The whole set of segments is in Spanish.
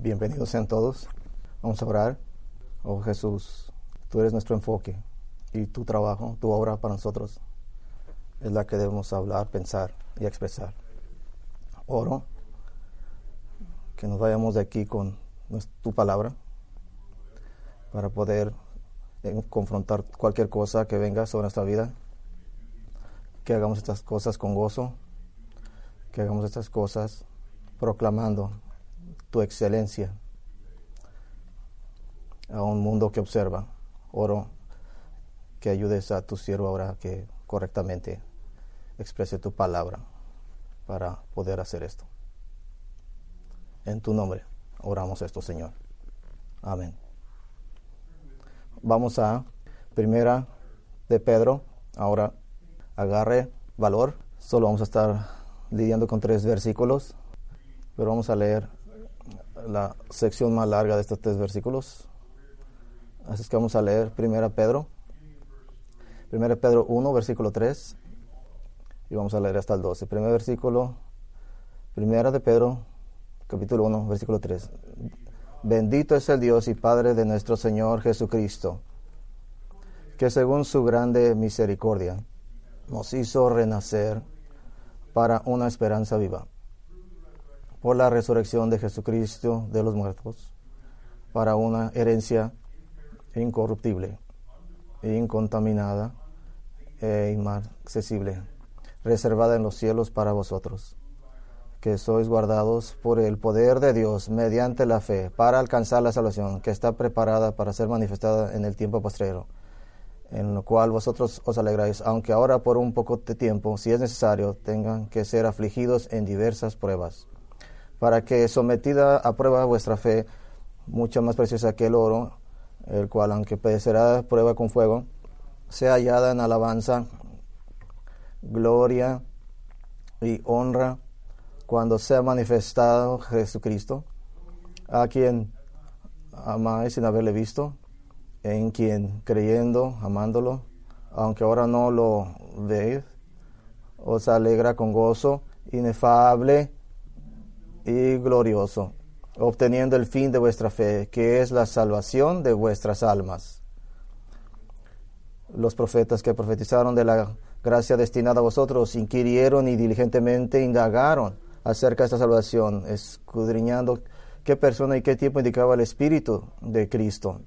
Bienvenidos sean todos. Vamos a orar. Oh Jesús, tú eres nuestro enfoque y tu trabajo, tu obra para nosotros es la que debemos hablar, pensar y expresar. Oro que nos vayamos de aquí con tu palabra para poder eh, confrontar cualquier cosa que venga sobre nuestra vida. Que hagamos estas cosas con gozo, que hagamos estas cosas proclamando tu excelencia a un mundo que observa. Oro que ayudes a tu siervo ahora que correctamente exprese tu palabra para poder hacer esto. En tu nombre oramos esto, Señor. Amén. Vamos a primera de Pedro. Ahora agarre valor. Solo vamos a estar lidiando con tres versículos, pero vamos a leer la sección más larga de estos tres versículos. Así es que vamos a leer primera Pedro. Primera Pedro 1, versículo 3. Y vamos a leer hasta el 12. Primer versículo. Primera de Pedro, capítulo 1, versículo 3. Bendito es el Dios y Padre de nuestro Señor Jesucristo, que según su grande misericordia nos hizo renacer para una esperanza viva, por la resurrección de Jesucristo de los muertos, para una herencia incorruptible, incontaminada e inaccesible, reservada en los cielos para vosotros que sois guardados por el poder de Dios mediante la fe para alcanzar la salvación que está preparada para ser manifestada en el tiempo postrero, en lo cual vosotros os alegráis, aunque ahora por un poco de tiempo, si es necesario, tengan que ser afligidos en diversas pruebas, para que sometida a prueba vuestra fe, mucho más preciosa que el oro, el cual aunque perecerá prueba con fuego, sea hallada en alabanza, gloria y honra cuando sea manifestado Jesucristo, a quien amáis sin haberle visto, en quien creyendo, amándolo, aunque ahora no lo veis, os alegra con gozo inefable y glorioso, obteniendo el fin de vuestra fe, que es la salvación de vuestras almas. Los profetas que profetizaron de la gracia destinada a vosotros inquirieron y diligentemente indagaron acerca de esta salvación, escudriñando qué persona y qué tiempo indicaba el Espíritu de Cristo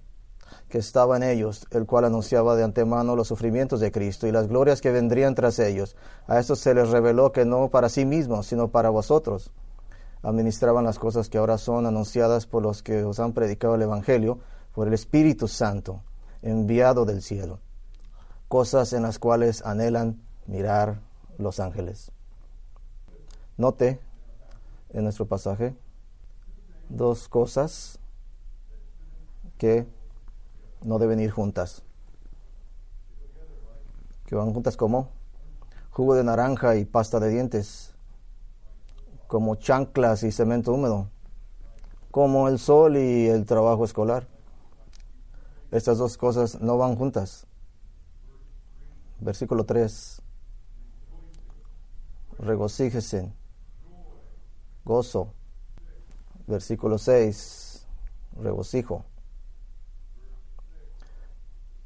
que estaba en ellos, el cual anunciaba de antemano los sufrimientos de Cristo y las glorias que vendrían tras ellos. A estos se les reveló que no para sí mismos, sino para vosotros. Administraban las cosas que ahora son anunciadas por los que os han predicado el Evangelio, por el Espíritu Santo, enviado del cielo. Cosas en las cuales anhelan mirar los ángeles. Note en nuestro pasaje dos cosas que no deben ir juntas. Que van juntas como jugo de naranja y pasta de dientes, como chanclas y cemento húmedo, como el sol y el trabajo escolar. Estas dos cosas no van juntas. Versículo 3. Regocíjese gozo. Versículo 6, regocijo.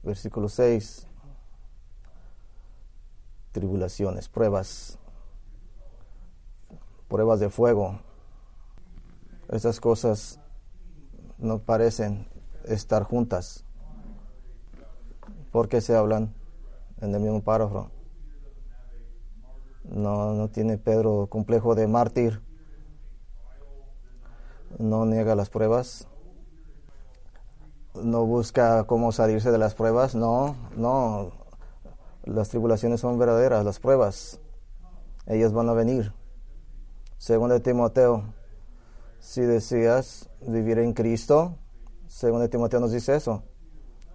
Versículo 6, tribulaciones, pruebas, pruebas de fuego. Esas cosas no parecen estar juntas. porque se hablan en el mismo párrafo? No, no tiene Pedro complejo de mártir no niega las pruebas, no busca cómo salirse de las pruebas, no, no, las tribulaciones son verdaderas, las pruebas, ellas van a venir. Según Timoteo, si decías vivir en Cristo, según Timoteo nos dice eso,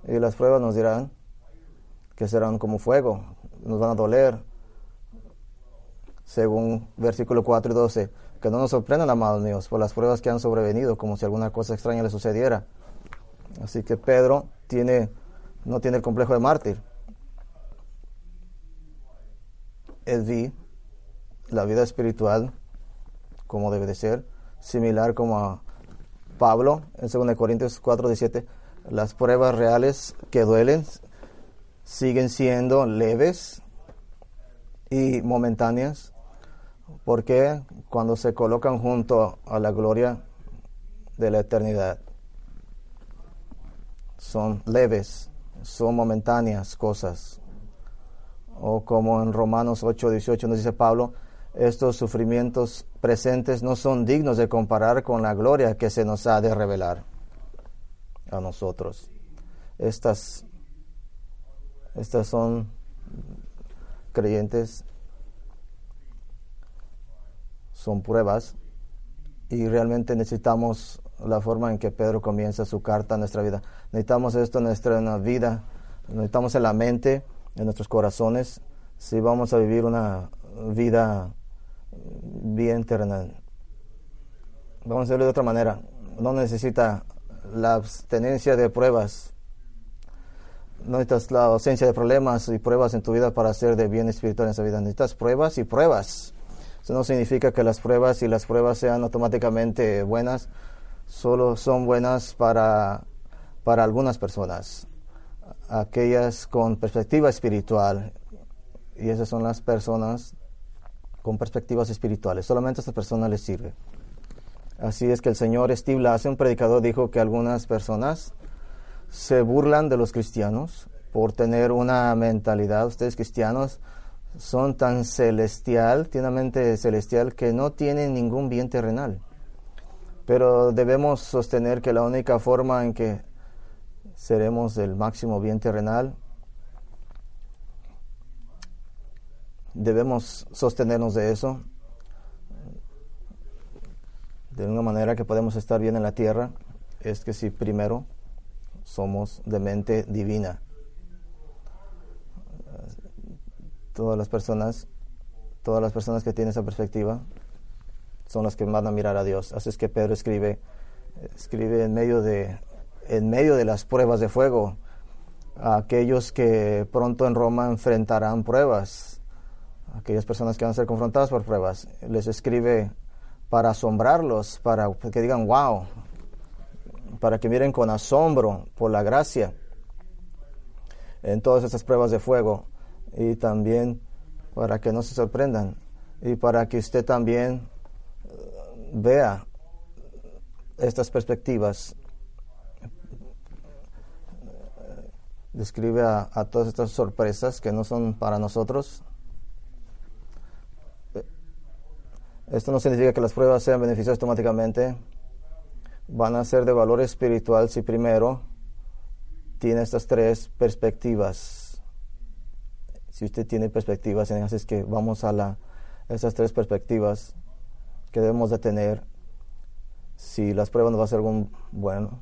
y las pruebas nos dirán que serán como fuego, nos van a doler, según versículo 4 y 12 que no nos sorprendan, amados míos, por las pruebas que han sobrevenido, como si alguna cosa extraña le sucediera. Así que Pedro tiene, no tiene el complejo de mártir. Él vi la vida espiritual como debe de ser, similar como a Pablo en 2 Corintios 4, 17, las pruebas reales que duelen siguen siendo leves y momentáneas, porque cuando se colocan junto a la gloria de la eternidad, son leves, son momentáneas cosas. O como en Romanos 8, 18 nos dice Pablo, estos sufrimientos presentes no son dignos de comparar con la gloria que se nos ha de revelar a nosotros. Estas, estas son creyentes, son pruebas y realmente necesitamos la forma en que Pedro comienza su carta a nuestra vida. Necesitamos esto en nuestra vida, necesitamos en la mente, en nuestros corazones, si vamos a vivir una vida bien terrenal. Vamos a hacerlo de otra manera. No necesita la abstenencia de pruebas. No necesitas la ausencia de problemas y pruebas en tu vida para hacer de bien espiritual en esa vida. Necesitas pruebas y pruebas. Eso no significa que las pruebas y las pruebas sean automáticamente buenas. Solo son buenas para, para algunas personas. Aquellas con perspectiva espiritual. Y esas son las personas con perspectivas espirituales. Solamente a estas personas les sirve. Así es que el señor Steve Lasse, un predicador, dijo que algunas personas se burlan de los cristianos por tener una mentalidad. Ustedes cristianos son tan celestial, tienen mente celestial que no tienen ningún bien terrenal. Pero debemos sostener que la única forma en que seremos del máximo bien terrenal debemos sostenernos de eso, de una manera que podemos estar bien en la tierra, es que si primero somos de mente divina. Todas las personas, todas las personas que tienen esa perspectiva son las que van a mirar a Dios. Así es que Pedro escribe, escribe en medio de, en medio de las pruebas de fuego, a aquellos que pronto en Roma enfrentarán pruebas aquellas personas que van a ser confrontadas por pruebas, les escribe para asombrarlos, para que digan, wow, para que miren con asombro por la gracia en todas estas pruebas de fuego y también para que no se sorprendan y para que usted también eh, vea estas perspectivas. Describe a, a todas estas sorpresas que no son para nosotros, Esto no significa que las pruebas sean beneficiosas automáticamente. Van a ser de valor espiritual si primero tiene estas tres perspectivas. Si usted tiene perspectivas, entonces es que vamos a la, esas tres perspectivas que debemos de tener si las pruebas no va a ser algo bueno.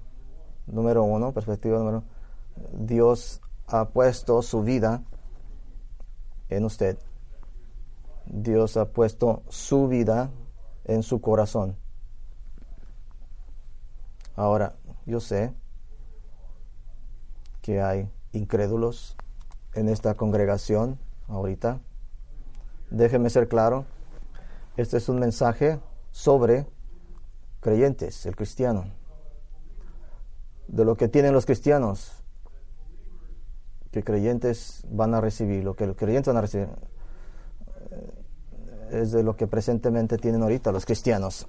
Número uno, perspectiva número Dios ha puesto su vida en usted. Dios ha puesto su vida en su corazón. Ahora, yo sé que hay incrédulos en esta congregación ahorita. Déjeme ser claro, este es un mensaje sobre creyentes, el cristiano. De lo que tienen los cristianos, que creyentes van a recibir, lo que los creyentes van a recibir es de lo que presentemente tienen ahorita los cristianos.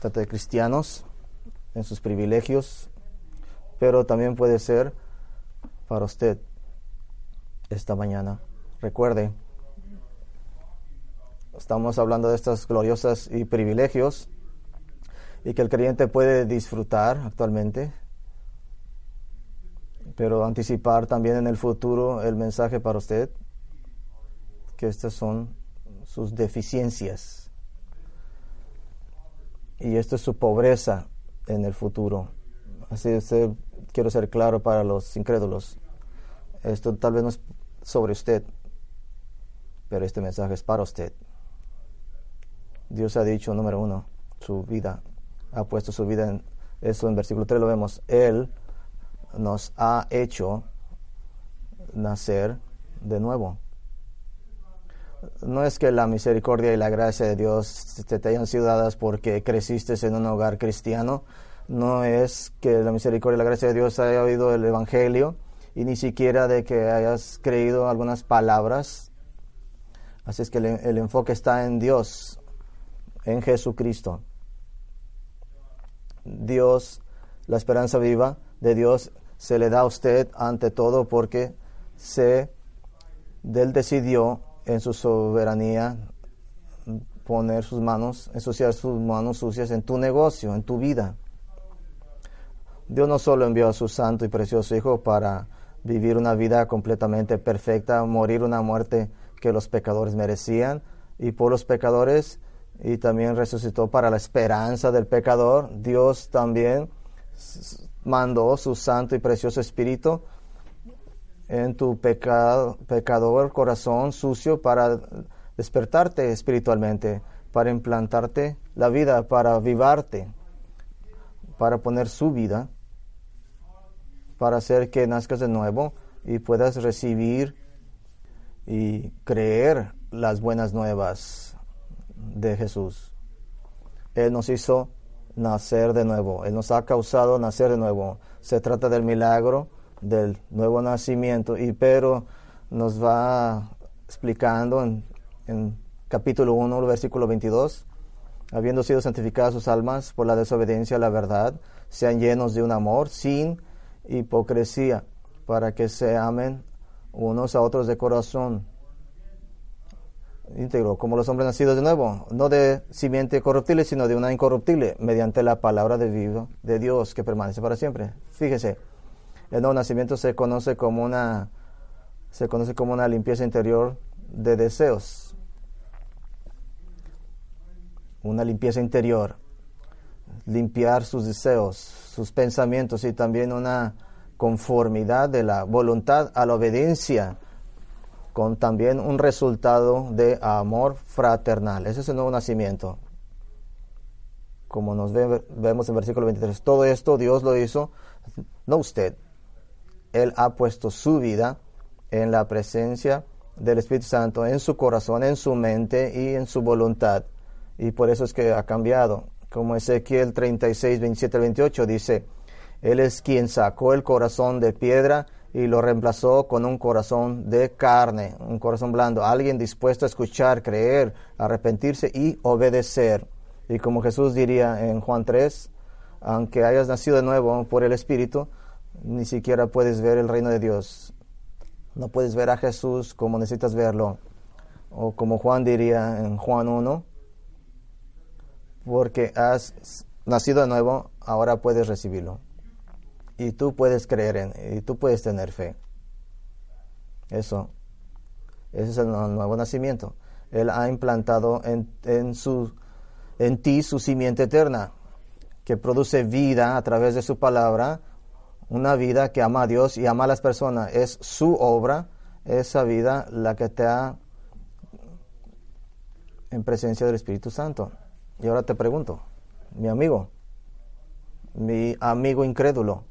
Trata de cristianos en sus privilegios, pero también puede ser para usted esta mañana. Recuerde, estamos hablando de estas gloriosas y privilegios y que el creyente puede disfrutar actualmente, pero anticipar también en el futuro el mensaje para usted, que estas son sus deficiencias. Y esto es su pobreza en el futuro. Así usted, quiero ser claro para los incrédulos. Esto tal vez no es sobre usted, pero este mensaje es para usted. Dios ha dicho, número uno, su vida, ha puesto su vida en eso en versículo 3 lo vemos. Él nos ha hecho nacer de nuevo no es que la misericordia y la gracia de Dios te, hayan sido dadas porque creciste en un hogar cristiano. no es que la misericordia y la gracia de Dios haya oído el Evangelio y ni siquiera de que hayas creído algunas palabras. Así es que el, el enfoque está en Dios, en Jesucristo. Dios, la esperanza viva de Dios se le da a usted ante todo porque se, Él decidió en su soberanía poner sus manos, ensuciar sus manos sucias en tu negocio, en tu vida. Dios no solo envió a su santo y precioso Hijo para vivir una vida completamente perfecta, morir una muerte que los pecadores merecían y por los pecadores y también resucitó para la esperanza del pecador. Dios también mandó su santo y precioso espíritu en tu pecado, pecador corazón sucio para despertarte espiritualmente, para implantarte la vida, para avivarte, para poner su vida, para hacer que nazcas de nuevo y puedas recibir y creer las buenas nuevas de Jesús. Él nos hizo nacer de nuevo. Él nos ha causado nacer de nuevo. Se trata del milagro del nuevo nacimiento. Y pero nos va explicando en, en capítulo 1, versículo 22, habiendo sido santificadas sus almas por la desobediencia a la verdad, sean llenos de un amor sin hipocresía, para que se amen unos a otros de corazón íntegro, como los hombres nacidos de nuevo, no de simiente corruptible, sino de una incorruptible, mediante la palabra de vivo de Dios que permanece para siempre. Fíjese, el nuevo nacimiento se conoce como una se conoce como una limpieza interior de deseos. Una limpieza interior. Limpiar sus deseos, sus pensamientos y también una conformidad de la voluntad a la obediencia con también un resultado de amor fraternal. Ese es el nuevo nacimiento. Como nos vemos en versículo 23. Todo esto Dios lo hizo, no usted. Él ha puesto su vida en la presencia del Espíritu Santo, en su corazón, en su mente y en su voluntad. Y por eso es que ha cambiado. Como Ezequiel 36, 27 28 dice, Él es quien sacó el corazón de piedra y lo reemplazó con un corazón de carne, un corazón blando, alguien dispuesto a escuchar, creer, arrepentirse y obedecer. Y como Jesús diría en Juan 3, aunque hayas nacido de nuevo por el Espíritu, ni siquiera puedes ver el reino de Dios. No puedes ver a Jesús como necesitas verlo. O como Juan diría en Juan 1, porque has nacido de nuevo, ahora puedes recibirlo y tú puedes creer en, y tú puedes tener fe. Eso, ese es el nuevo nacimiento. Él ha implantado en, en, su, en ti su simiente eterna, que produce vida a través de su palabra, una vida que ama a Dios y ama a las personas. Es su obra, esa vida la que te ha en presencia del Espíritu Santo. Y ahora te pregunto, mi amigo, mi amigo incrédulo,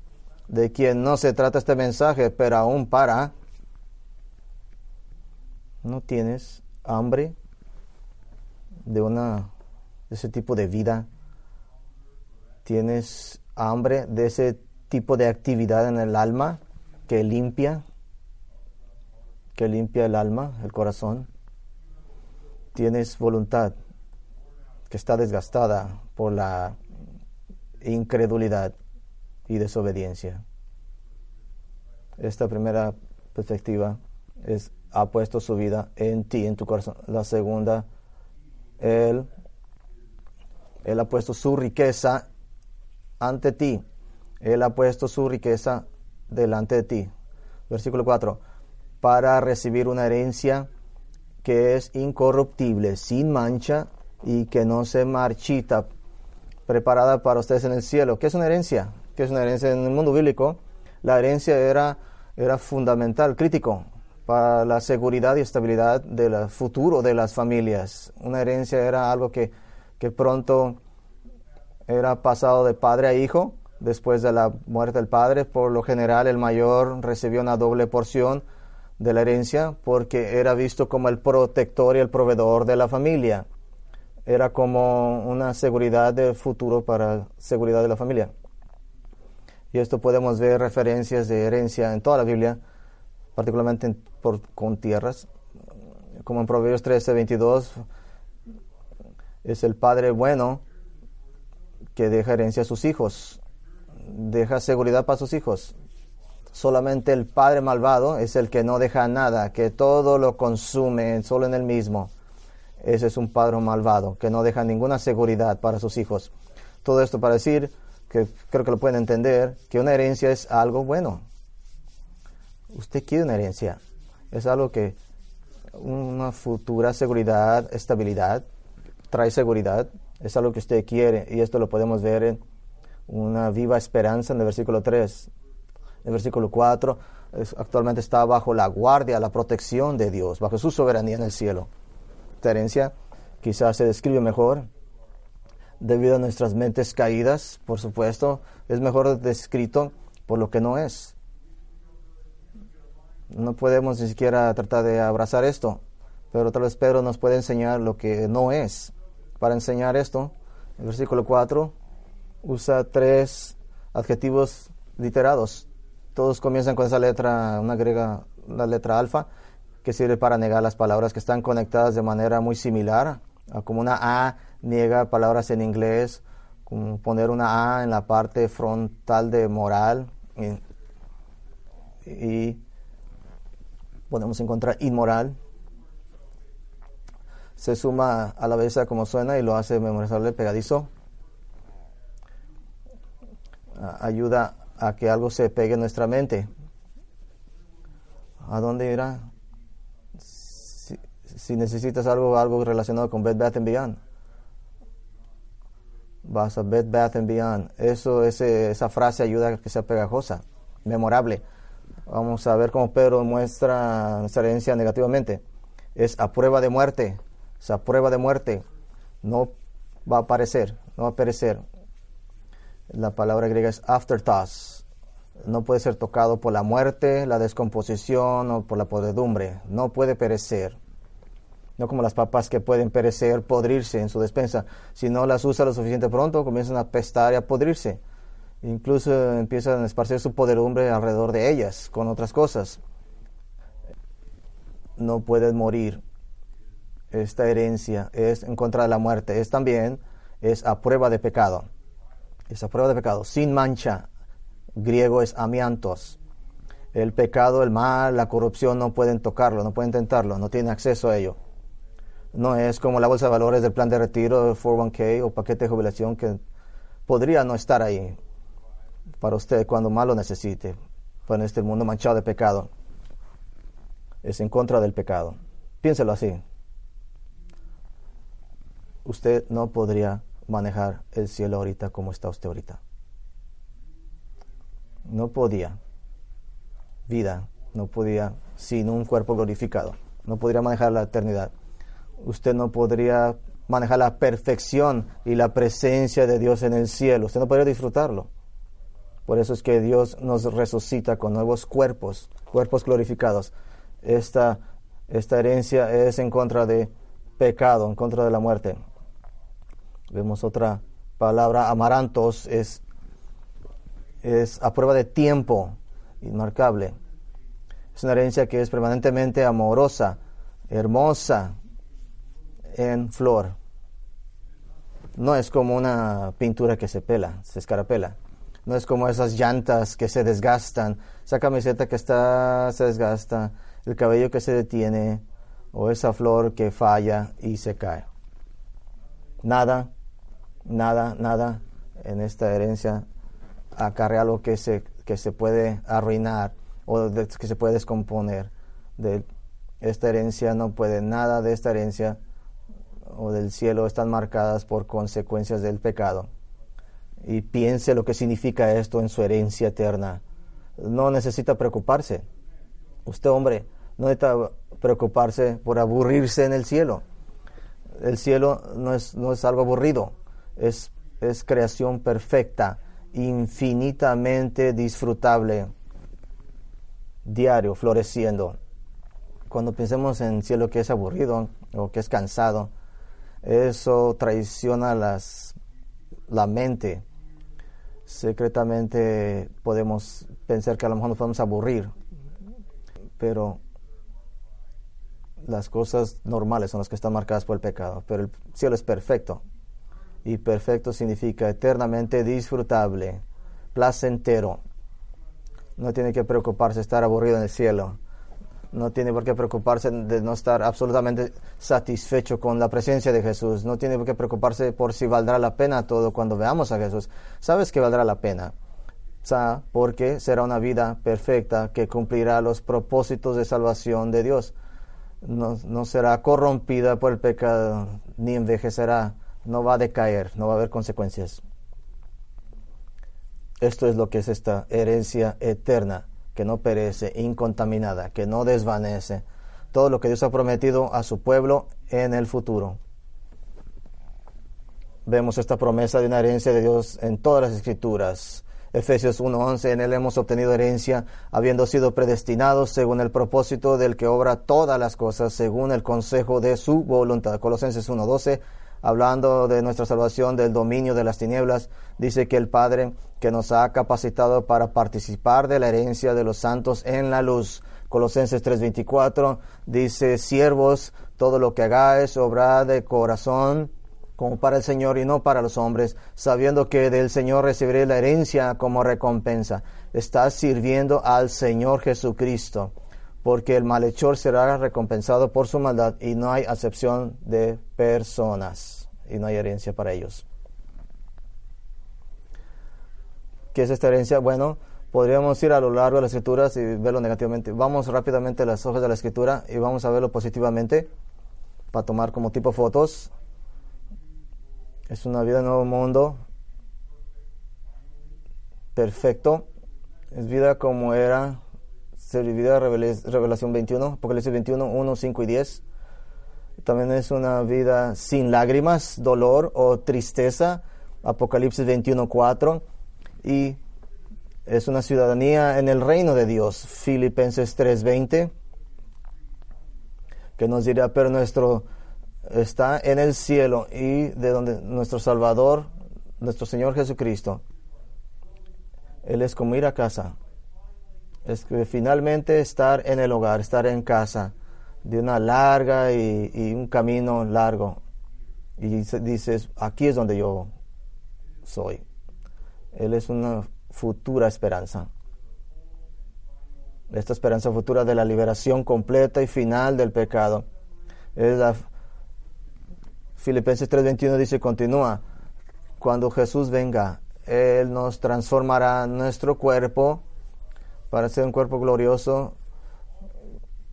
de quien no se trata este mensaje, pero aún para, no tienes hambre de una de ese tipo de vida, tienes hambre de ese tipo de actividad en el alma que limpia, que limpia el alma, el corazón. Tienes voluntad que está desgastada por la incredulidad y desobediencia. Esta primera perspectiva es, ha puesto su vida en ti, en tu corazón. La segunda, Él, él ha puesto su riqueza ante ti. Él ha puesto su riqueza delante de ti. Versículo 4. Para recibir una herencia que es incorruptible, sin mancha y que no se marchita, preparada para ustedes en el cielo. ¿Qué es una herencia? que es una herencia en el mundo bíblico, la herencia era, era fundamental, crítico para la seguridad y estabilidad del futuro de las familias. Una herencia era algo que, que pronto era pasado de padre a hijo después de la muerte del padre. Por lo general el mayor recibió una doble porción de la herencia porque era visto como el protector y el proveedor de la familia. Era como una seguridad de futuro para seguridad de la familia. Y esto podemos ver referencias de herencia en toda la Biblia, particularmente por, con tierras, como en Proverbios 13, 22, es el padre bueno que deja herencia a sus hijos, deja seguridad para sus hijos. Solamente el padre malvado es el que no deja nada, que todo lo consume solo en el mismo. Ese es un padre malvado, que no deja ninguna seguridad para sus hijos. Todo esto para decir que creo que lo pueden entender, que una herencia es algo bueno. Usted quiere una herencia. Es algo que una futura seguridad, estabilidad, trae seguridad. Es algo que usted quiere y esto lo podemos ver en una viva esperanza en el versículo 3. En el versículo 4 actualmente está bajo la guardia, la protección de Dios, bajo su soberanía en el cielo. Esta herencia quizás se describe mejor debido a nuestras mentes caídas, por supuesto, es mejor descrito por lo que no es. No podemos ni siquiera tratar de abrazar esto, pero tal vez Pedro nos puede enseñar lo que no es. Para enseñar esto, el versículo 4 usa tres adjetivos literados. Todos comienzan con esa letra, una griega, la letra alfa, que sirve para negar las palabras que están conectadas de manera muy similar, como una A niega palabras en inglés, como poner una A en la parte frontal de moral y, podemos encontrar inmoral. Se suma a la vez a como suena y lo hace memorizable pegadizo. Ayuda a que algo se pegue en nuestra mente. ¿A dónde irá? Si, necesitas algo, algo relacionado con Bed Bath Beyond vas a Bed Bath and Beyond. Eso, ese, esa frase ayuda a que sea pegajosa, memorable. Vamos a ver cómo Pedro muestra nuestra herencia negativamente. Es a prueba de muerte. Esa prueba de muerte no va a aparecer, no va a perecer. La palabra griega es afterthoughts. No puede ser tocado por la muerte, la descomposición o por la podredumbre. No puede perecer no como las papas que pueden perecer, podrirse en su despensa. Si no las usa lo suficiente pronto, comienzan a pestar y a podrirse. Incluso empiezan a esparcer su podredumbre alrededor de ellas con otras cosas. No pueden morir. Esta herencia es en contra de la muerte. Es también es a prueba de pecado. Es a prueba de pecado, sin mancha. Griego es amiantos. El pecado, el mal, la corrupción no pueden tocarlo, no pueden tentarlo, no tienen acceso a ello no es como la bolsa de valores del plan de retiro, 401k o paquete de jubilación que podría no estar ahí para usted cuando más lo necesite. En este mundo manchado de pecado es en contra del pecado. Piénselo así. Usted no podría manejar el cielo ahorita como está usted ahorita. No podía. Vida no podía sin un cuerpo glorificado. No podría manejar la eternidad usted no podría manejar la perfección y la presencia de Dios en el cielo. Usted no podría disfrutarlo. Por eso es que Dios nos resucita con nuevos cuerpos, cuerpos glorificados. Esta, esta herencia es en contra de pecado, en contra de la muerte. Vemos otra palabra, amarantos, es, es a prueba de tiempo, inmarcable. Es una herencia que es permanentemente amorosa, hermosa, en flor. No es como una pintura que se pela, se escarapela. No es como esas llantas que se desgastan, esa camiseta que está se desgasta, el cabello que se detiene o esa flor que falla y se cae. Nada, nada, nada en esta herencia acarrea algo que se, que se puede arruinar o que se puede descomponer. De esta herencia no puede, nada de esta herencia o del cielo están marcadas por consecuencias del pecado. Y piense lo que significa esto en su herencia eterna. No necesita preocuparse. Usted, hombre, no necesita preocuparse por aburrirse en el cielo. El cielo no es, no es algo aburrido, es, es creación perfecta, infinitamente disfrutable, diario, floreciendo. Cuando pensemos en cielo que es aburrido o que es cansado, eso traiciona las, la mente. secretamente podemos pensar que a lo mejor nos podemos aburrir, pero las cosas normales son las que están marcadas por el pecado, pero el cielo es perfecto. Y perfecto significa eternamente disfrutable, placentero. No tiene que preocuparse estar aburrido en el cielo. No tiene por qué preocuparse de no estar absolutamente satisfecho con la presencia de Jesús. No tiene por qué preocuparse por si valdrá la pena todo cuando veamos a Jesús. ¿Sabes que valdrá la pena? porque será una vida perfecta que cumplirá los propósitos de salvación de Dios no, será corrompida por el pecado, ni envejecerá, no va a decaer, no va a haber consecuencias. Esto es lo que es esta herencia eterna, que no perece, incontaminada, que no desvanece. Todo lo que Dios ha prometido a su pueblo en el futuro. Vemos esta promesa de una herencia de Dios en todas las escrituras. Efesios 1:11, en él hemos obtenido herencia, habiendo sido predestinados según el propósito del que obra todas las cosas, según el consejo de su voluntad. Colosenses 1:12, hablando de nuestra salvación del dominio de las tinieblas, dice que el Padre que nos ha capacitado para participar de la herencia de los santos en la luz. Colosenses 3:24 dice, siervos, todo lo que hagáis, obra de corazón como para el Señor y no para los hombres, sabiendo que del Señor recibiré la herencia como recompensa. Estás sirviendo al Señor Jesucristo, porque el malhechor será recompensado por su maldad y no hay acepción de personas y no hay herencia para ellos. ¿Qué es esta herencia? Bueno, podríamos ir a lo largo de las escrituras y verlo negativamente. Vamos rápidamente a las hojas de la escritura y vamos a verlo positivamente para tomar como tipo fotos. Es una vida en nuevo mundo perfecto. Es vida como era vida Revelación 21, Apocalipsis 21, 1, 5 y 10. También es una vida sin lágrimas, dolor o tristeza. Apocalipsis 21, 4. Y es una ciudadanía en el reino de Dios. Filipenses 3, 20. Que nos dirá, pero nuestro está en el cielo y de donde nuestro Salvador, nuestro Señor Jesucristo, Él es como ir a casa. Es que finalmente estar en el hogar, estar en casa, de una larga y, un camino largo. Y dices, aquí es donde yo soy. Él es una futura esperanza. Esta esperanza futura de la liberación completa y final del pecado. Es la Filipenses 3:21 dice, continúa, cuando Jesús venga, Él nos transformará nuestro cuerpo para ser un cuerpo glorioso,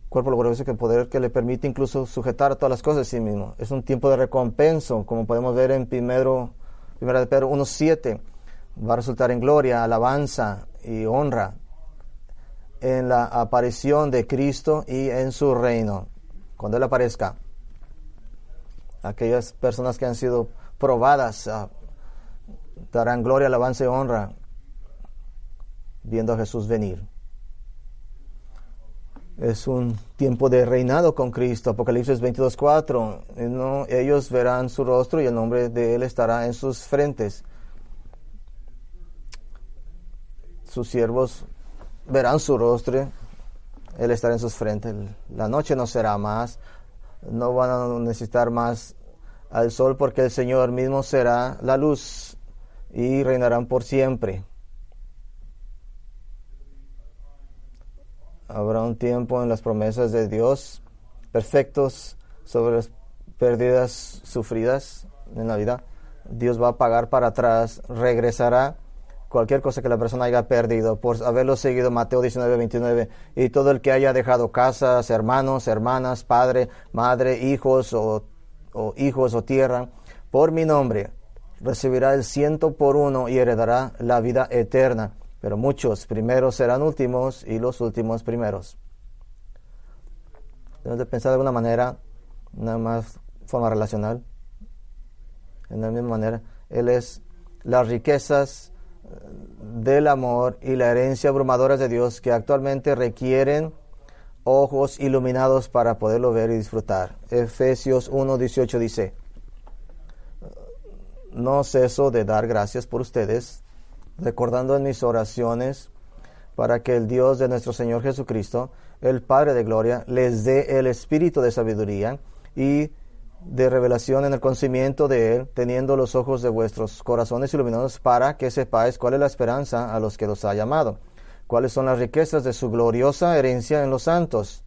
cuerpo glorioso que poder que le permite incluso sujetar a todas las cosas de sí mismo. Es un tiempo de recompensa, como podemos ver en primero, primera de Pedro 1.7. Va a resultar en gloria, alabanza y honra en la aparición de Cristo y en su reino, cuando Él aparezca aquellas personas que han sido probadas ah, darán gloria, alabanza y honra viendo a Jesús venir. Es un tiempo de reinado con Cristo. Apocalipsis 22.4. No, ellos verán su rostro y el nombre de Él estará en sus frentes. Sus siervos verán su rostro. Él estará en sus frentes. La noche no será más. No van a necesitar más al sol porque el Señor mismo será la luz y reinarán por siempre. Habrá un tiempo en las promesas de Dios perfectos sobre las pérdidas sufridas en la vida. Dios va a pagar para atrás, regresará cualquier cosa que la persona haya perdido por haberlo seguido Mateo 19, 29 y todo el que haya dejado casas, hermanos, hermanas, padre, madre, hijos o o hijos o tierra, por mi nombre, recibirá el ciento por uno y heredará la vida eterna. Pero muchos primeros serán últimos y los últimos primeros. Debemos de pensar de alguna manera, nada más forma relacional. En la misma manera, Él es las riquezas del amor y la herencia abrumadora de Dios que actualmente requieren ojos iluminados para poderlo ver y disfrutar. Efesios 1.18 dice, no ceso de dar gracias por ustedes recordando en mis oraciones para que el Dios de nuestro Señor Jesucristo, el Padre de Gloria, les dé el espíritu de sabiduría y de revelación en el conocimiento de Él, teniendo los ojos de vuestros corazones iluminados, para que sepáis cuál es la esperanza a los que los ha llamado, cuáles son las riquezas de su gloriosa herencia en los santos,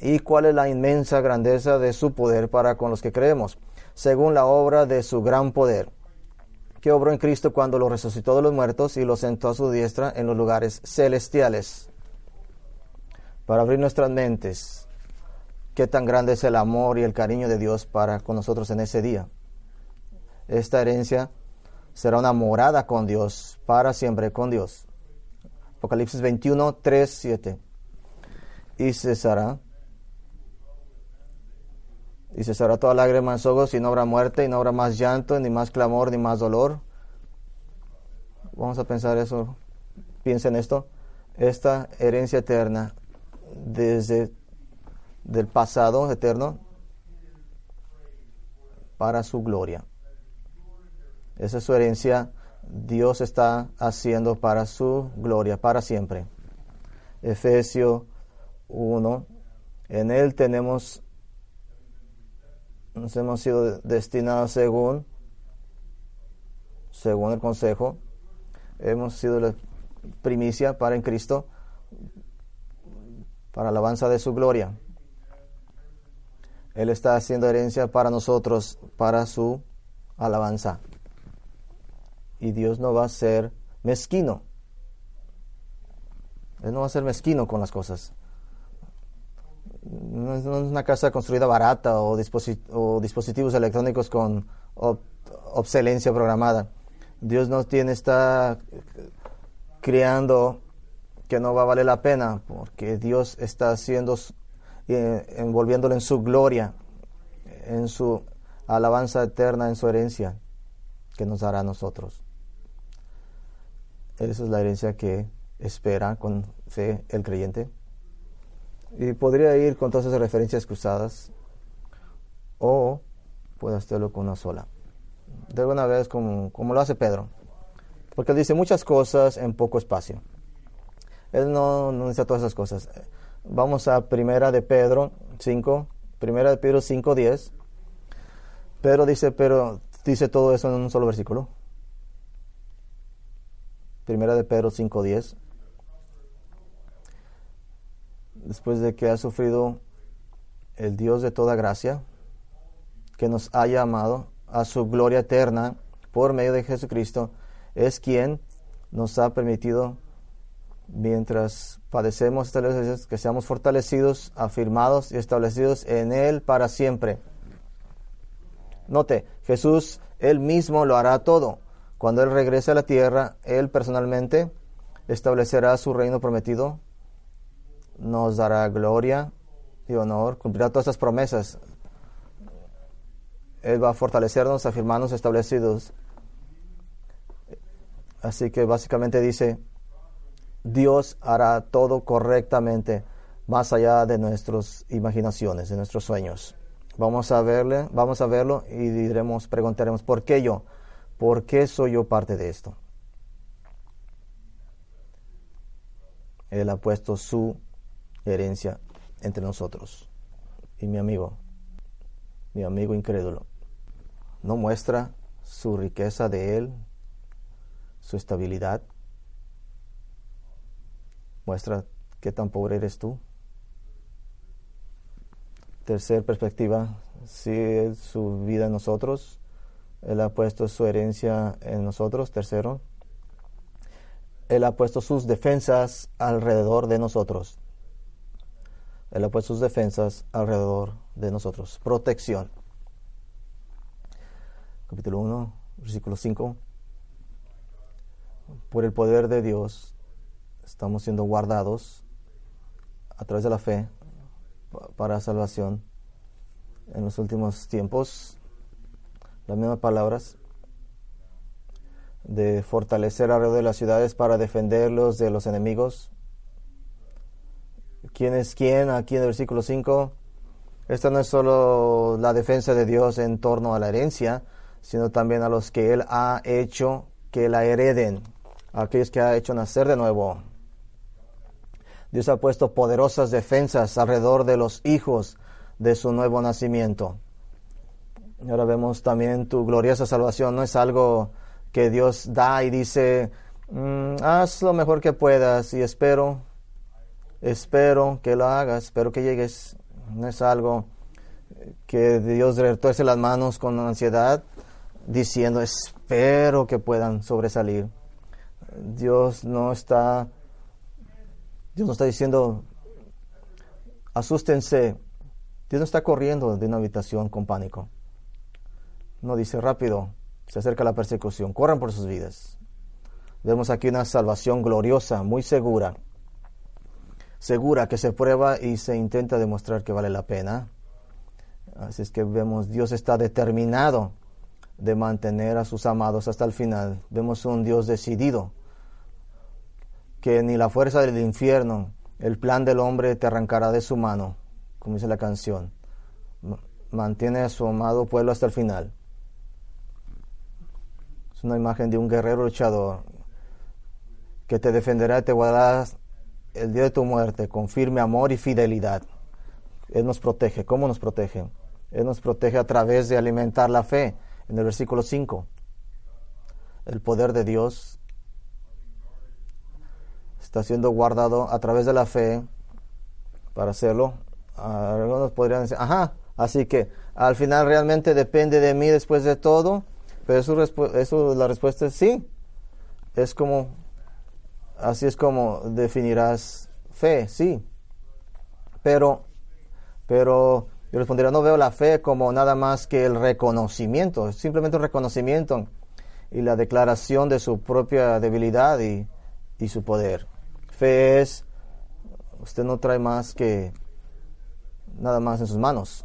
y cuál es la inmensa grandeza de su poder para con los que creemos, según la obra de su gran poder, que obró en Cristo cuando lo resucitó de los muertos y lo sentó a su diestra en los lugares celestiales, para abrir nuestras mentes qué tan grande es el amor y el cariño de Dios para con nosotros en ese día. Esta herencia será una morada con Dios, para siempre con Dios. Apocalipsis 21, 3, 7. Y cesará. Y cesará toda lágrima en ojos y no habrá muerte y no habrá más llanto, ni más clamor, ni más dolor. Vamos a pensar eso. Piensen esto. Esta herencia eterna desde del pasado eterno para su gloria. Esa es su herencia. Dios está haciendo para su gloria, para siempre. Efesio 1. En Él tenemos, nos hemos sido destinados según, según el consejo. Hemos sido la primicia para en Cristo, para alabanza de su gloria. Él está haciendo herencia para nosotros, para su alabanza. Y Dios no va a ser mezquino. Él no va a ser mezquino con las cosas. No es, una casa construida barata o, dispositivos electrónicos con obselencia programada. Dios no tiene, está creando que no va a valer la pena, porque Dios está haciendo envolviéndolo en su gloria, en su alabanza eterna, en su herencia que nos dará a nosotros. Esa es la herencia que espera con fe el creyente. Y podría ir con todas esas referencias cruzadas o puede hacerlo con una sola. De alguna vez como, como lo hace Pedro. Porque él dice muchas cosas en poco espacio. Él no, no necesita todas esas cosas. Vamos a Primera de Pedro 5, Primera de Pedro 5, 10. Pedro dice, pero dice todo eso en un solo versículo. Primera de Pedro 5, 10. Después de que ha sufrido el Dios de toda gracia, que nos ha llamado a su gloria eterna por medio de Jesucristo, es quien nos ha permitido mientras padecemos que seamos fortalecidos, afirmados y establecidos en Él para siempre. Note, Jesús Él mismo lo hará todo. Cuando Él regrese a la tierra, Él personalmente establecerá su reino prometido, nos dará gloria y honor, cumplirá todas esas promesas. Él va a fortalecernos, afirmarnos establecidos. Así que básicamente dice, Dios hará todo correctamente más allá de nuestras imaginaciones, de nuestros sueños. Vamos a verle, vamos a verlo y diremos, preguntaremos, ¿por qué yo? ¿Por qué soy yo parte de esto? Él ha puesto su herencia entre nosotros. Y mi amigo, mi amigo incrédulo, no muestra su riqueza de Él, su estabilidad, muestra qué tan pobre eres tú. Tercer perspectiva, si su vida en nosotros, Él ha puesto su herencia en nosotros. Tercero, Él ha puesto sus defensas alrededor de nosotros. Él ha puesto sus defensas alrededor de nosotros. Protección. Capítulo 1, versículo 5. Por el poder de Dios estamos siendo guardados a través de la fe para salvación en los últimos tiempos. Las mismas palabras de fortalecer alrededor de las ciudades para defenderlos de los enemigos. ¿Quién es quién? Aquí en el versículo 5. Esta no es solo la defensa de Dios en torno a la herencia, sino también a los que Él ha hecho que la hereden a aquellos que ha hecho nacer de nuevo. Dios ha puesto poderosas defensas alrededor de los hijos de su nuevo nacimiento. Ahora vemos también tu gloriosa salvación. No es algo que Dios da y dice, mm, haz lo mejor que puedas y espero, espero que lo hagas, espero que llegues. No es algo que Dios retuerce las manos con ansiedad diciendo, espero que puedan sobresalir. Dios no está, Dios no está diciendo, asústense. Dios no está corriendo de una habitación con pánico. No dice rápido, se acerca la persecución, corran por sus vidas. Vemos aquí una salvación gloriosa, muy segura, segura que se prueba y se intenta demostrar que vale la pena. Así es que vemos, Dios está determinado de mantener a sus amados hasta el final. Vemos un Dios decidido, que ni la fuerza del infierno, el plan del hombre te arrancará de su mano, como dice la canción. Mantiene a su amado pueblo hasta el final. Es una imagen de un guerrero luchador que te defenderá y te guardará el día de tu muerte con firme amor y fidelidad. Él nos protege. ¿Cómo nos protege? Él nos protege a través de alimentar la fe. En el versículo 5, el poder de Dios está siendo guardado a través de la fe para hacerlo. Algunos podrían decir, ajá, así que al final realmente depende de mí después de todo. Pero eso, eso la respuesta es sí. Es como, así es como definirás fe, sí. Pero, pero yo respondería, no veo la fe como nada más que el reconocimiento, simplemente un reconocimiento y la declaración de su propia debilidad y, y su poder. Fe es, usted no trae más que nada más en sus manos.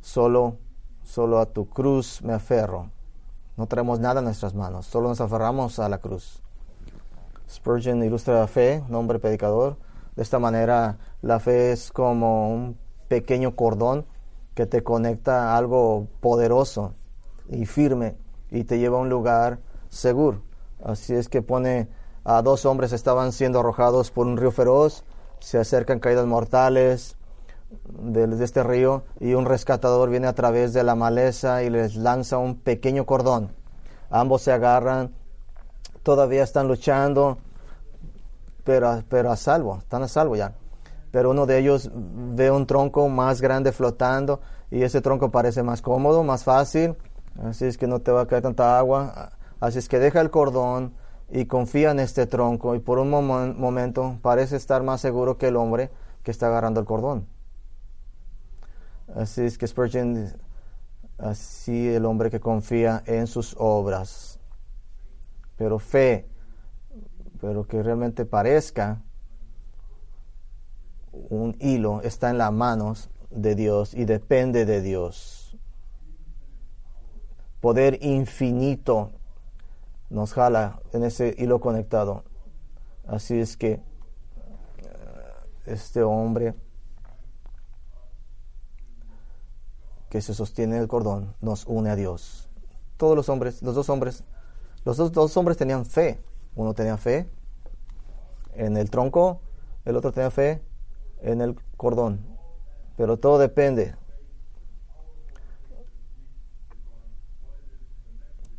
Solo Solo a tu cruz me aferro. No traemos nada en nuestras manos, solo nos aferramos a la cruz. Spurgeon ilustra la fe, nombre predicador. De esta manera, la fe es como un pequeño cordón que te conecta a algo poderoso y firme y te lleva a un lugar seguro. Así es que pone a dos hombres estaban siendo arrojados por un río feroz, se acercan caídas mortales, de, este río y un rescatador viene a través de la maleza y les lanza un pequeño cordón. Ambos se agarran, todavía están luchando, pero, pero a salvo, están a salvo ya. Pero uno de ellos ve un tronco más grande flotando y ese tronco parece más cómodo, más fácil, así es que no te va a caer tanta agua. Así es que deja el cordón y confía en este tronco y por un momento parece estar más seguro que el hombre que está agarrando el cordón. Así es que Spurgeon, así el hombre que confía en sus obras, pero fe, pero que realmente parezca un hilo, está en las manos de Dios y depende de Dios. Poder infinito nos jala en ese hilo conectado. Así es que eh, este hombre que se sostiene el cordón nos une a Dios. Todos los hombres, los dos hombres, los dos, hombres tenían fe. Uno tenía fe en el tronco, el otro tenía fe en el cordón. Pero todo depende.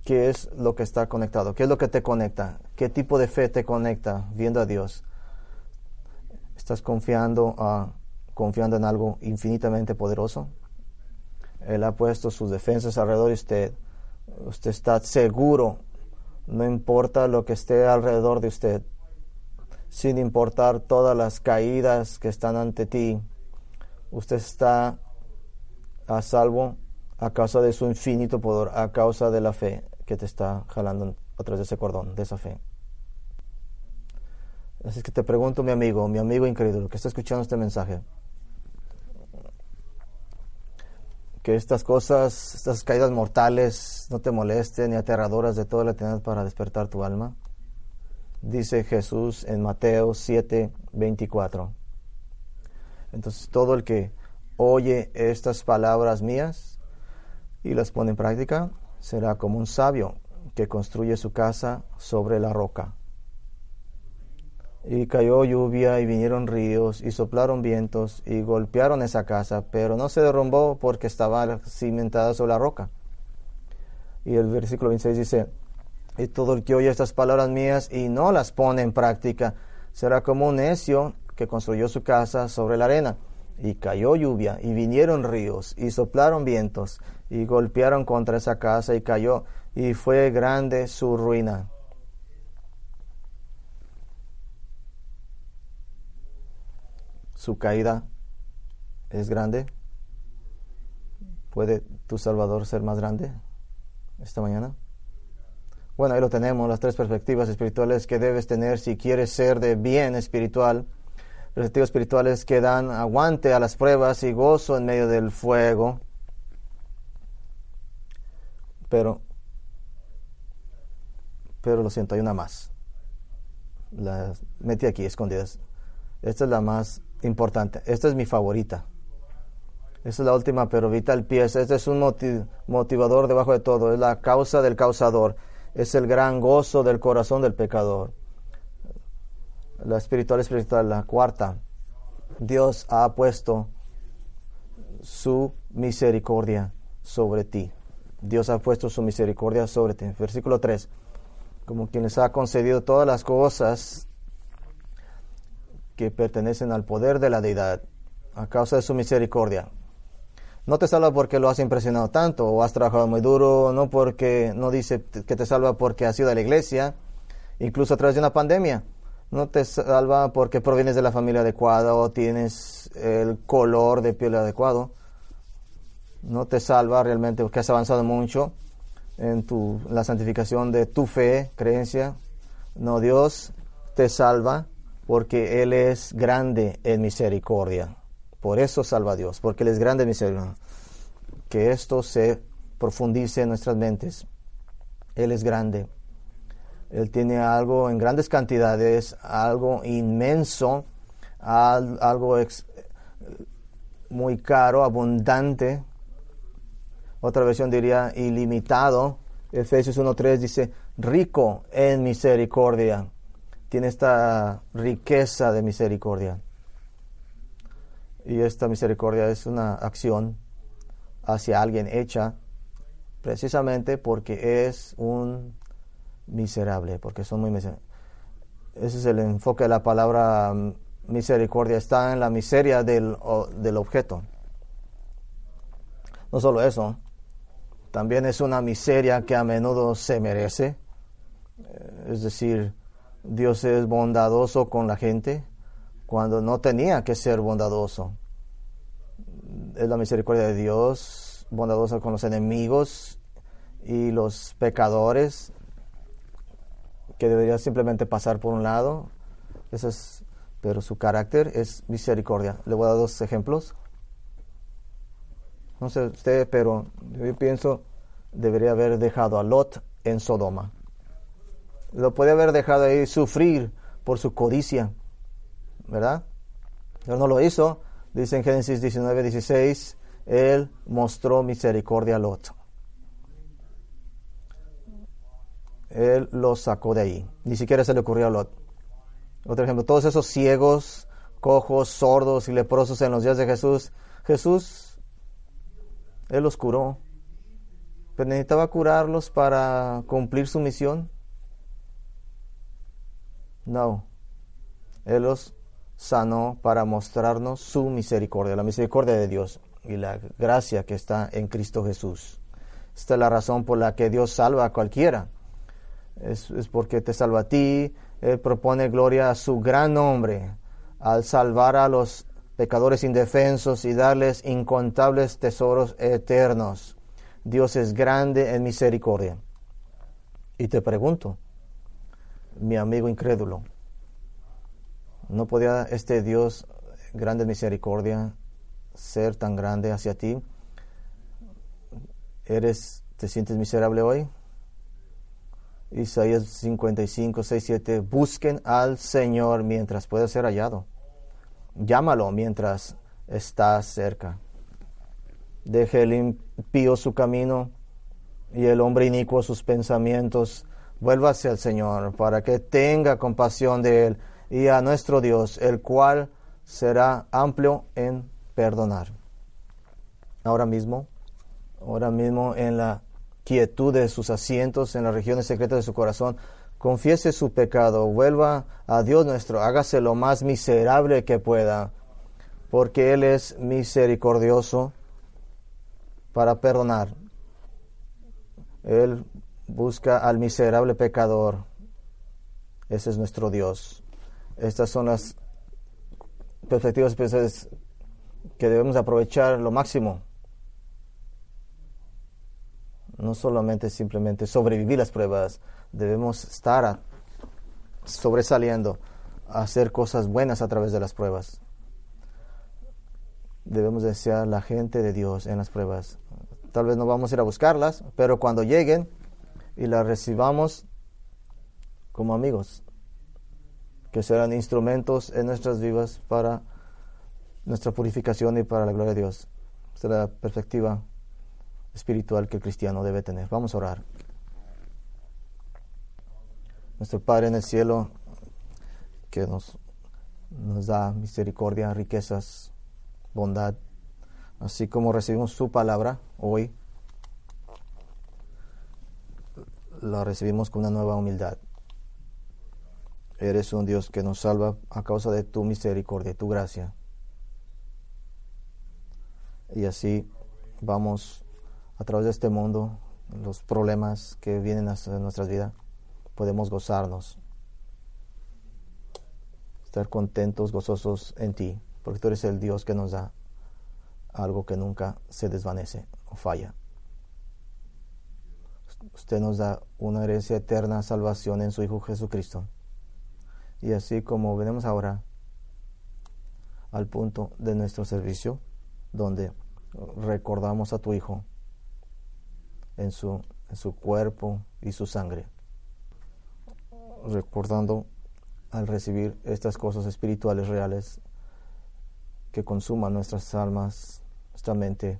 ¿Qué es lo que está conectado? ¿Qué es lo que te conecta? ¿Qué tipo de fe te conecta viendo a Dios? ¿Estás confiando, a, confiando en algo infinitamente poderoso? Él ha puesto sus defensas alrededor de usted. Usted está seguro, no importa lo que esté alrededor de usted, sin importar todas las caídas que están ante ti. Usted está a salvo a causa de su infinito poder, a causa de la fe que te está jalando a través de ese cordón, de esa fe. Así que te pregunto, mi amigo, mi amigo incrédulo que está escuchando este mensaje, que estas cosas, estas caídas mortales no te molesten ni aterradoras de toda la eternidad para despertar tu alma? Dice Jesús en Mateo 7, 24. Entonces todo el que oye estas palabras mías y las pone en práctica será como un sabio que construye su casa sobre la roca. Y cayó lluvia y vinieron ríos y soplaron vientos y golpearon esa casa, pero no se derrumbó porque estaba cimentada sobre la roca. Y el versículo 26 dice, y todo el que oye estas palabras mías y no las pone en práctica, será como un necio que construyó su casa sobre la arena. Y cayó lluvia, y vinieron ríos, y soplaron vientos, y golpearon contra esa casa, y cayó, y fue grande su ruina. Su caída es grande. ¿Puede tu Salvador ser más grande esta mañana? Bueno, ahí lo tenemos, las tres perspectivas espirituales que debes tener si quieres ser de bien espiritual. Perspectivas espirituales que dan aguante a las pruebas y gozo en medio del fuego. Pero, pero lo siento, hay una más. La metí aquí escondidas. Esta es la más importante. Esta es mi favorita. Esta es la última, pero vital pie. Este es un motivador debajo de todo. Es la causa del causador es el gran gozo del corazón del pecador. La espiritual espiritual, la cuarta. Dios ha puesto su misericordia sobre ti. Dios ha puesto su misericordia sobre ti. Versículo 3. Como quien les ha concedido todas las cosas que pertenecen al poder de la deidad a causa de su misericordia no te salva porque lo has impresionado tanto o has trabajado muy duro, no porque no dice que te salva porque has ido a la iglesia, incluso a través de una pandemia. No te salva porque provienes de la familia adecuada o tienes el color de piel adecuado. No te salva realmente porque has avanzado mucho en tu, la santificación de tu fe, creencia. No, Dios te salva porque Él es grande en misericordia. Por eso salva Dios, porque Él es grande misericordia. Que esto se profundice en nuestras mentes. Él es grande. Él tiene algo en grandes cantidades, algo inmenso, algo muy caro, abundante. Otra versión diría ilimitado. Efesios 1.3 dice, rico en misericordia. Tiene esta riqueza de misericordia. Y esta misericordia es una acción hacia alguien hecha precisamente porque es un miserable, porque son muy miserables. Ese es el enfoque de la palabra misericordia, está en la miseria del, del objeto. No solo eso, también es una miseria que a menudo se merece. Eh, es decir, Dios es bondadoso con la gente, cuando no tenía que ser bondadoso. Es la misericordia de Dios, bondadosa con los enemigos y los pecadores, que debería simplemente pasar por un lado. Eso es, pero su carácter es misericordia. Le voy a dar dos ejemplos. No sé usted, pero yo pienso debería haber dejado a Lot en Sodoma. Lo puede haber dejado ahí sufrir por su codicia ¿verdad? Pero no lo hizo. Dice en Génesis 19, 16, Él mostró misericordia a Lot. Él lo sacó de ahí. Ni siquiera se le ocurrió a Lot. Otro ejemplo, todos esos ciegos, cojos, sordos y leprosos en los días de Jesús, Jesús, Él los curó. Pero necesitaba curarlos para cumplir su misión. No. Él los sanó para mostrarnos su misericordia, la misericordia de Dios y la gracia que está en Cristo Jesús. Esta es la razón por la que Dios salva a cualquiera. Es, porque te salva a ti. Él propone gloria a su gran nombre al salvar a los pecadores indefensos y darles incontables tesoros eternos. Dios es grande en misericordia. Y te pregunto, mi amigo incrédulo, ¿No podía este Dios, grande misericordia, ser tan grande hacia ti? ¿Eres, te sientes miserable hoy? Isaías 55, 6, 7. Busquen al Señor mientras pueda ser hallado. Llámalo mientras está cerca. Deje el impío su camino y el hombre inicuo sus pensamientos, vuelva hacia el Señor para que tenga compasión de él y a nuestro Dios, el cual será amplio en perdonar. Ahora mismo, ahora mismo en la quietud de sus asientos, en las regiones secretas de su corazón, confiese su pecado, vuelva a Dios nuestro, hágase lo más miserable que pueda, porque Él es misericordioso para perdonar. Él busca al miserable pecador. Ese es nuestro Dios. Estas son las perspectivas que debemos aprovechar lo máximo. No solamente simplemente sobrevivir las pruebas, debemos estar sobresaliendo, hacer cosas buenas a través de las pruebas. Debemos desear la gente de Dios en las pruebas. Tal vez no vamos a ir a buscarlas, pero cuando lleguen y las recibamos como amigos, que serán instrumentos en nuestras vidas para nuestra purificación y para la gloria de Dios. Esta es la perspectiva espiritual que el cristiano debe tener. Vamos a orar. Nuestro Padre en el cielo, que nos, nos da misericordia, riquezas, bondad, así como recibimos su palabra hoy, la recibimos con una nueva humildad. Eres un Dios que nos salva a causa de tu misericordia tu gracia. Y así vamos a través de este mundo, los problemas que vienen a nuestras vidas podemos gozarnos, estar contentos, gozosos en ti, porque tú eres el Dios que nos da algo que nunca se desvanece o falla. Usted nos da una herencia eterna, salvación en su Hijo Jesucristo. Y así como venimos ahora al punto de nuestro servicio, donde recordamos a tu Hijo en su, en su cuerpo y su sangre recordando al recibir estas cosas espirituales reales que consuman nuestras almas, nuestra mente,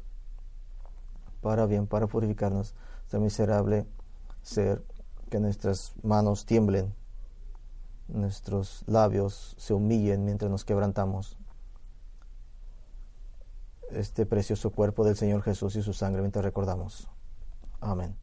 para bien, para purificarnos, este miserable ser, que nuestras manos tiemblen, nuestros labios se humillen mientras nos quebrantamos. Este precioso cuerpo del Señor Jesús y su sangre mientras recordamos. Amén.